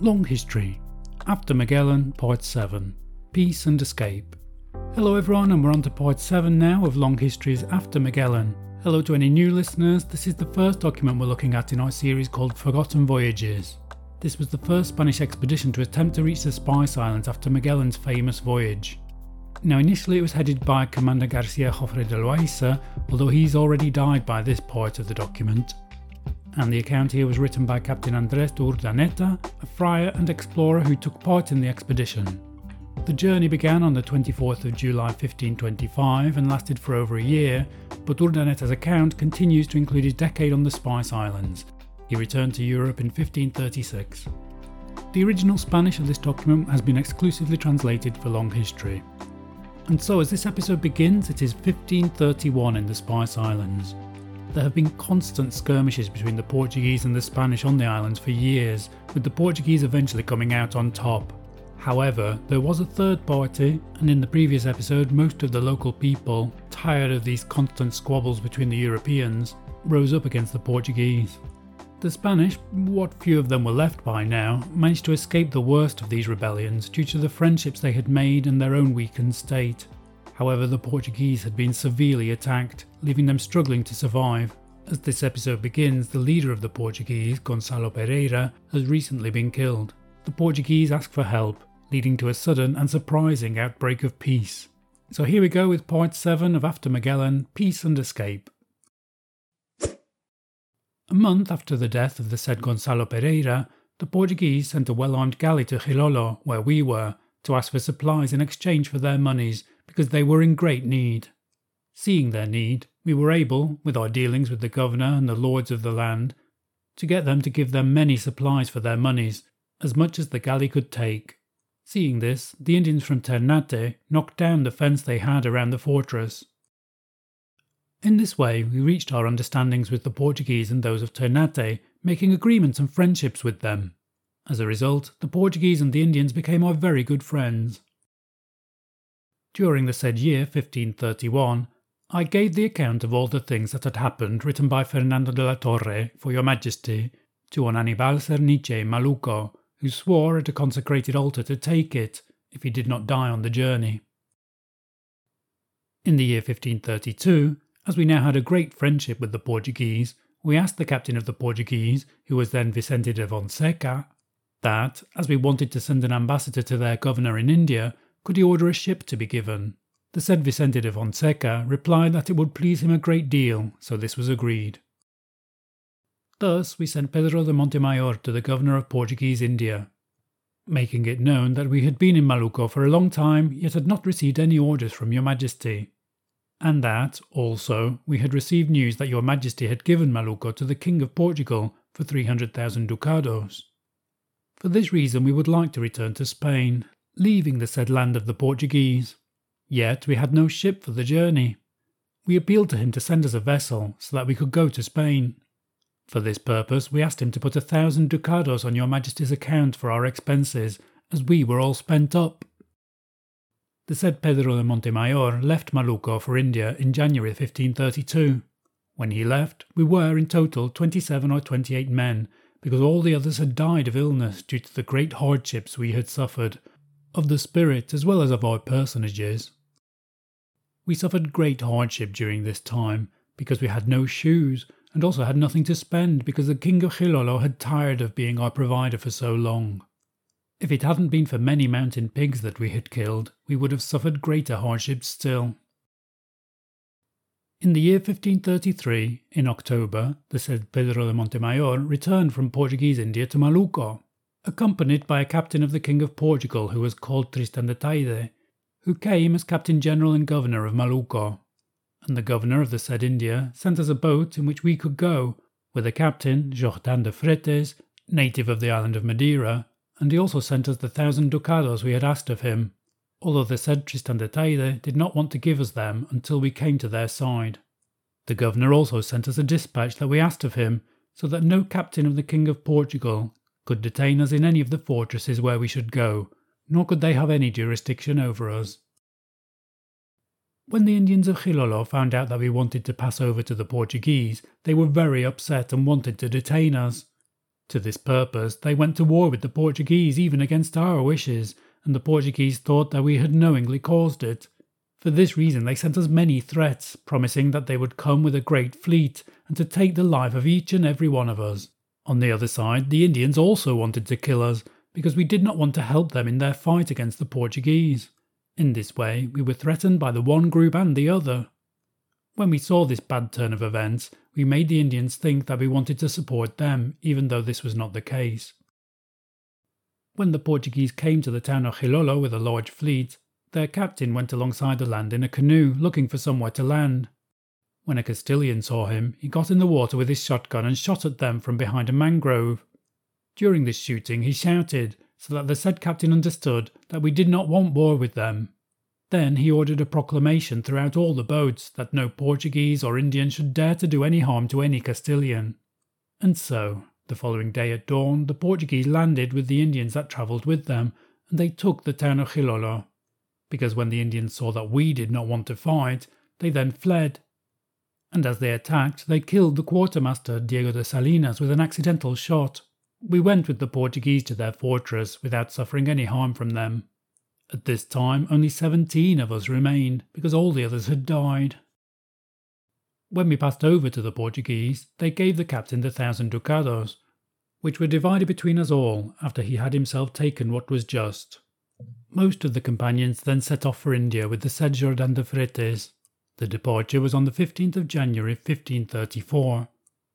Long History. After Magellan, Part 7 Peace and Escape. Hello, everyone, and we're on to Part 7 now of Long Histories After Magellan. Hello to any new listeners. This is the first document we're looking at in our series called Forgotten Voyages. This was the first Spanish expedition to attempt to reach the Spice Islands after Magellan's famous voyage. Now, initially it was headed by Commander Garcia Jofre de Loaisa, although he's already died by this part of the document. And the account here was written by Captain Andres de Urdaneta, a friar and explorer who took part in the expedition. The journey began on the 24th of July 1525 and lasted for over a year, but Urdaneta's account continues to include his decade on the Spice Islands. He returned to Europe in 1536. The original Spanish of this document has been exclusively translated for long history. And so, as this episode begins, it is 1531 in the Spice Islands. There have been constant skirmishes between the Portuguese and the Spanish on the islands for years, with the Portuguese eventually coming out on top. However, there was a third party, and in the previous episode, most of the local people, tired of these constant squabbles between the Europeans, rose up against the Portuguese. The Spanish, what few of them were left by now, managed to escape the worst of these rebellions due to the friendships they had made and their own weakened state. However, the Portuguese had been severely attacked, leaving them struggling to survive. As this episode begins, the leader of the Portuguese, Gonçalo Pereira, has recently been killed. The Portuguese ask for help, leading to a sudden and surprising outbreak of peace. So here we go with part 7 of After Magellan Peace and Escape. A month after the death of the said Gonçalo Pereira, the Portuguese sent a well armed galley to Gilolo, where we were, to ask for supplies in exchange for their monies because they were in great need. Seeing their need, we were able, with our dealings with the governor and the lords of the land, to get them to give them many supplies for their monies, as much as the galley could take. Seeing this, the Indians from Ternate knocked down the fence they had around the fortress in this way, we reached our understandings with the Portuguese and those of Ternate, making agreements and friendships with them. As a result, the Portuguese and the Indians became our very good friends. During the said year 1531, I gave the account of all the things that had happened written by Fernando de la Torre for your majesty to one Anibal Cerniche Maluco, who swore at a consecrated altar to take it if he did not die on the journey. In the year 1532, as we now had a great friendship with the Portuguese, we asked the captain of the Portuguese, who was then Vicente de Fonseca, that, as we wanted to send an ambassador to their governor in India, could he order a ship to be given. The said Vicente de Fonseca replied that it would please him a great deal, so this was agreed. Thus, we sent Pedro de Montemayor to the governor of Portuguese India, making it known that we had been in Malucco for a long time, yet had not received any orders from your majesty and that, also, we had received news that your majesty had given Malucco to the king of Portugal for 300,000 ducados. For this reason we would like to return to Spain, leaving the said land of the Portuguese. Yet we had no ship for the journey. We appealed to him to send us a vessel so that we could go to Spain. For this purpose, we asked him to put a thousand ducados on your majesty's account for our expenses, as we were all spent up. The said Pedro de Montemayor left Malucco for India in January 1532. When he left, we were in total 27 or 28 men, because all the others had died of illness due to the great hardships we had suffered, of the spirit as well as of our personages. We suffered great hardship during this time, because we had no shoes, and also had nothing to spend because the king of Gilolo had tired of being our provider for so long. If it hadn't been for many mountain pigs that we had killed, we would have suffered greater hardships still. In the year 1533, in October, the said Pedro de Montemayor returned from Portuguese India to Malucco, accompanied by a captain of the King of Portugal who was called Tristan de Taide, who came as Captain General and Governor of Malucco. And the Governor of the said India sent us a boat in which we could go, with a captain, Jordan de Fretes, native of the island of Madeira, and he also sent us the thousand ducados we had asked of him, although the said Tristan de Taide did not want to give us them until we came to their side. The governor also sent us a dispatch that we asked of him, so that no captain of the King of Portugal could detain us in any of the fortresses where we should go, nor could they have any jurisdiction over us. When the Indians of Gilolo found out that we wanted to pass over to the Portuguese, they were very upset and wanted to detain us. To this purpose, they went to war with the Portuguese even against our wishes, and the Portuguese thought that we had knowingly caused it. For this reason, they sent us many threats, promising that they would come with a great fleet and to take the life of each and every one of us. On the other side, the Indians also wanted to kill us because we did not want to help them in their fight against the Portuguese. In this way, we were threatened by the one group and the other. When we saw this bad turn of events, we made the Indians think that we wanted to support them, even though this was not the case. When the Portuguese came to the town of Gilolo with a large fleet, their captain went alongside the land in a canoe looking for somewhere to land. When a Castilian saw him, he got in the water with his shotgun and shot at them from behind a mangrove. During this shooting, he shouted so that the said captain understood that we did not want war with them. Then he ordered a proclamation throughout all the boats that no Portuguese or Indian should dare to do any harm to any Castilian. And so, the following day at dawn, the Portuguese landed with the Indians that travelled with them, and they took the town of Gilolo because when the Indians saw that we did not want to fight, they then fled. And as they attacked, they killed the quartermaster Diego de Salinas with an accidental shot. We went with the Portuguese to their fortress without suffering any harm from them. At this time, only seventeen of us remained because all the others had died. When we passed over to the Portuguese, they gave the captain the thousand ducados, which were divided between us all after he had himself taken what was just. Most of the companions then set off for India with the said Jordan de Fretes. The departure was on the 15th of January 1534,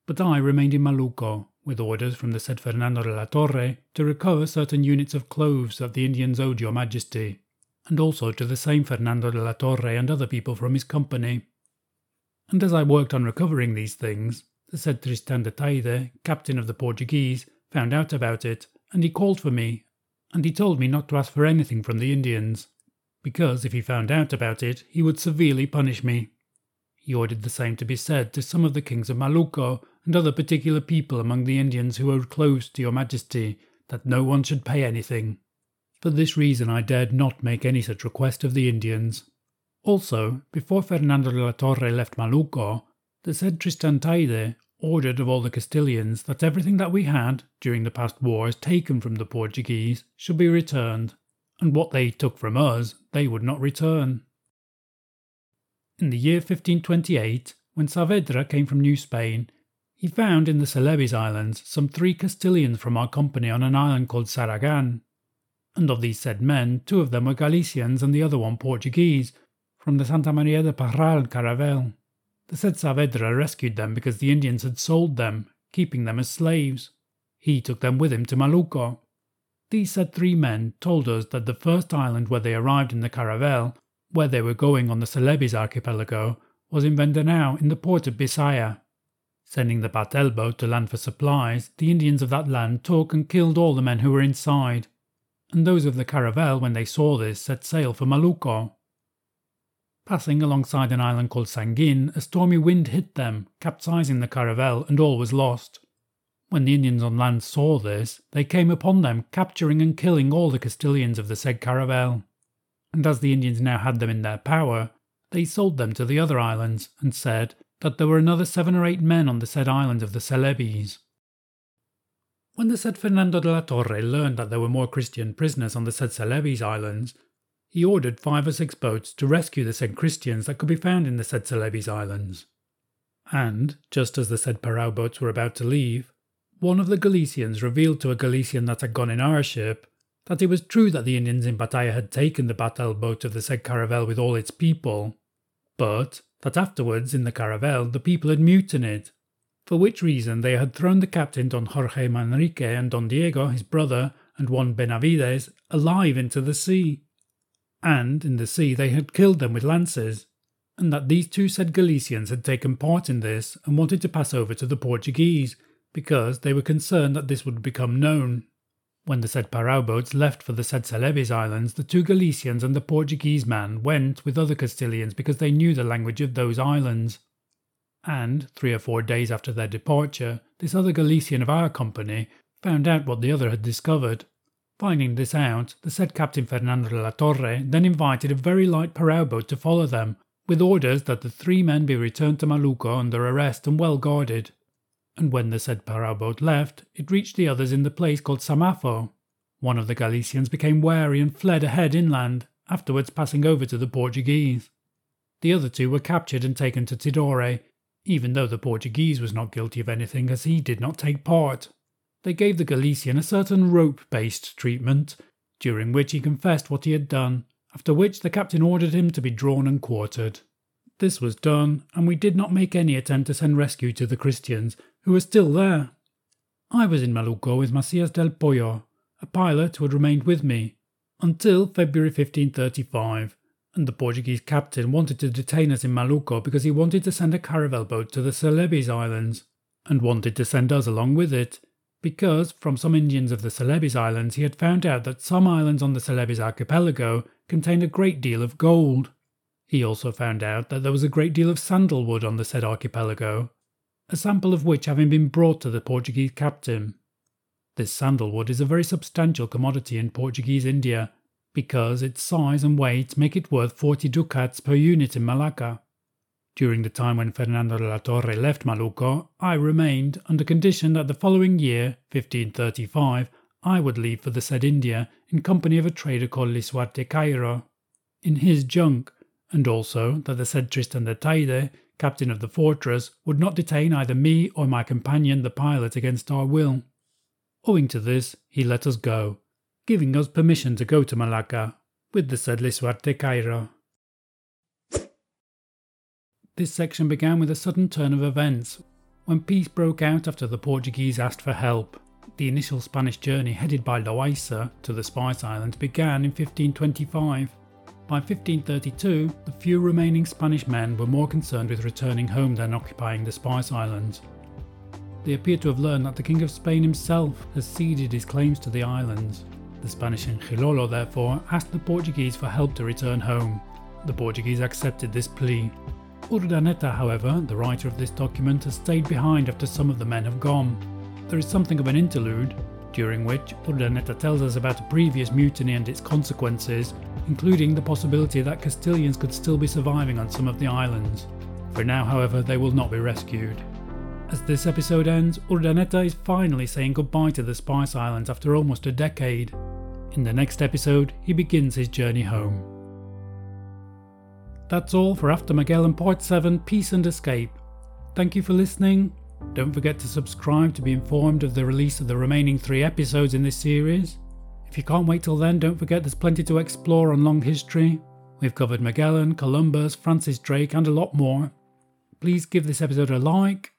but I remained in Malucco with orders from the said Fernando de la Torre to recover certain units of cloves that the Indians owed your majesty, and also to the same Fernando de la Torre and other people from his company. And as I worked on recovering these things, the said Tristan de Taide, captain of the Portuguese, found out about it, and he called for me and he told me not to ask for anything from the Indians, because if he found out about it, he would severely punish me. He ordered the same to be said to some of the kings of Malucco and other particular people among the Indians who owed close to your majesty, that no one should pay anything. For this reason I dared not make any such request of the Indians. Also, before Fernando de la Torre left Malucco, the said Tristan Taide ordered of all the Castilians that everything that we had during the past wars taken from the Portuguese should be returned, and what they took from us they would not return. In the year 1528, when Saavedra came from New Spain, he found in the Celebes Islands some three Castilians from our company on an island called Saragan. And of these said men, two of them were Galicians and the other one Portuguese, from the Santa Maria de Parral caravel. The said Saavedra rescued them because the Indians had sold them, keeping them as slaves. He took them with him to Malucco. These said three men told us that the first island where they arrived in the caravel, where they were going on the Celebes archipelago, was in Mindanao in the port of Bisaya. Sending the batel boat to land for supplies, the Indians of that land took and killed all the men who were inside, and those of the caravel, when they saw this, set sail for Malucco. Passing alongside an island called Sanguin, a stormy wind hit them, capsizing the caravel, and all was lost. When the Indians on land saw this, they came upon them, capturing and killing all the Castilians of the said caravel. And as the Indians now had them in their power, they sold them to the other islands, and said that there were another seven or eight men on the said island of the Celebes. When the said Fernando de la Torre learned that there were more Christian prisoners on the said Celebes islands, he ordered five or six boats to rescue the said Christians that could be found in the said Celebes Islands. And, just as the said Parao boats were about to leave, one of the Galicians revealed to a Galician that had gone in our ship that it was true that the Indians in Pattaya had taken the batel boat of the said caravel with all its people, but that afterwards in the caravel the people had mutinied, for which reason they had thrown the captain Don Jorge Manrique and Don Diego, his brother, and Juan Benavides alive into the sea and in the sea they had killed them with lances, and that these two said Galicians had taken part in this and wanted to pass over to the Portuguese, because they were concerned that this would become known. When the said Parao boats left for the said Celebes Islands, the two Galicians and the Portuguese man went with other Castilians because they knew the language of those islands. And, three or four days after their departure, this other Galician of our company found out what the other had discovered, Finding this out, the said Captain Fernando de la Torre then invited a very light Parao boat to follow them, with orders that the three men be returned to Malucco under arrest and well guarded. And when the said Parao boat left, it reached the others in the place called Samafo. One of the Galicians became wary and fled ahead inland, afterwards passing over to the Portuguese. The other two were captured and taken to Tidore, even though the Portuguese was not guilty of anything as he did not take part. They gave the Galician a certain rope based treatment, during which he confessed what he had done, after which the captain ordered him to be drawn and quartered. This was done, and we did not make any attempt to send rescue to the Christians, who were still there. I was in Malucco with Macias del Poyo, a pilot who had remained with me, until February 1535, and the Portuguese captain wanted to detain us in Malucco because he wanted to send a caravel boat to the Celebes Islands, and wanted to send us along with it, because from some Indians of the Celebes Islands he had found out that some islands on the Celebes archipelago contained a great deal of gold. He also found out that there was a great deal of sandalwood on the said archipelago, a sample of which having been brought to the Portuguese captain. This sandalwood is a very substantial commodity in Portuguese India because its size and weight make it worth 40 ducats per unit in Malacca. During the time when Fernando de la Torre left Malucco, I remained under condition that the following year, 1535, I would leave for the said India in company of a trader called Lisuarte Cairo, in his junk, and also that the said Tristan de Taide, captain of the fortress, would not detain either me or my companion the pilot against our will. Owing to this, he let us go, giving us permission to go to Malacca with the said Lisuarte Cairo. This section began with a sudden turn of events when peace broke out after the Portuguese asked for help. The initial Spanish journey headed by Loaisa to the Spice Islands began in 1525. By 1532, the few remaining Spanish men were more concerned with returning home than occupying the Spice Islands. They appear to have learned that the King of Spain himself has ceded his claims to the islands. The Spanish in Gilolo therefore asked the Portuguese for help to return home. The Portuguese accepted this plea, Urdaneta, however, the writer of this document, has stayed behind after some of the men have gone. There is something of an interlude, during which Urdaneta tells us about a previous mutiny and its consequences, including the possibility that Castilians could still be surviving on some of the islands. For now, however, they will not be rescued. As this episode ends, Urdaneta is finally saying goodbye to the Spice Islands after almost a decade. In the next episode, he begins his journey home. That's all for After Magellan Part 7 Peace and Escape. Thank you for listening. Don't forget to subscribe to be informed of the release of the remaining three episodes in this series. If you can't wait till then, don't forget there's plenty to explore on Long History. We've covered Magellan, Columbus, Francis Drake, and a lot more. Please give this episode a like.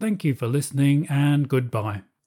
Thank you for listening, and goodbye.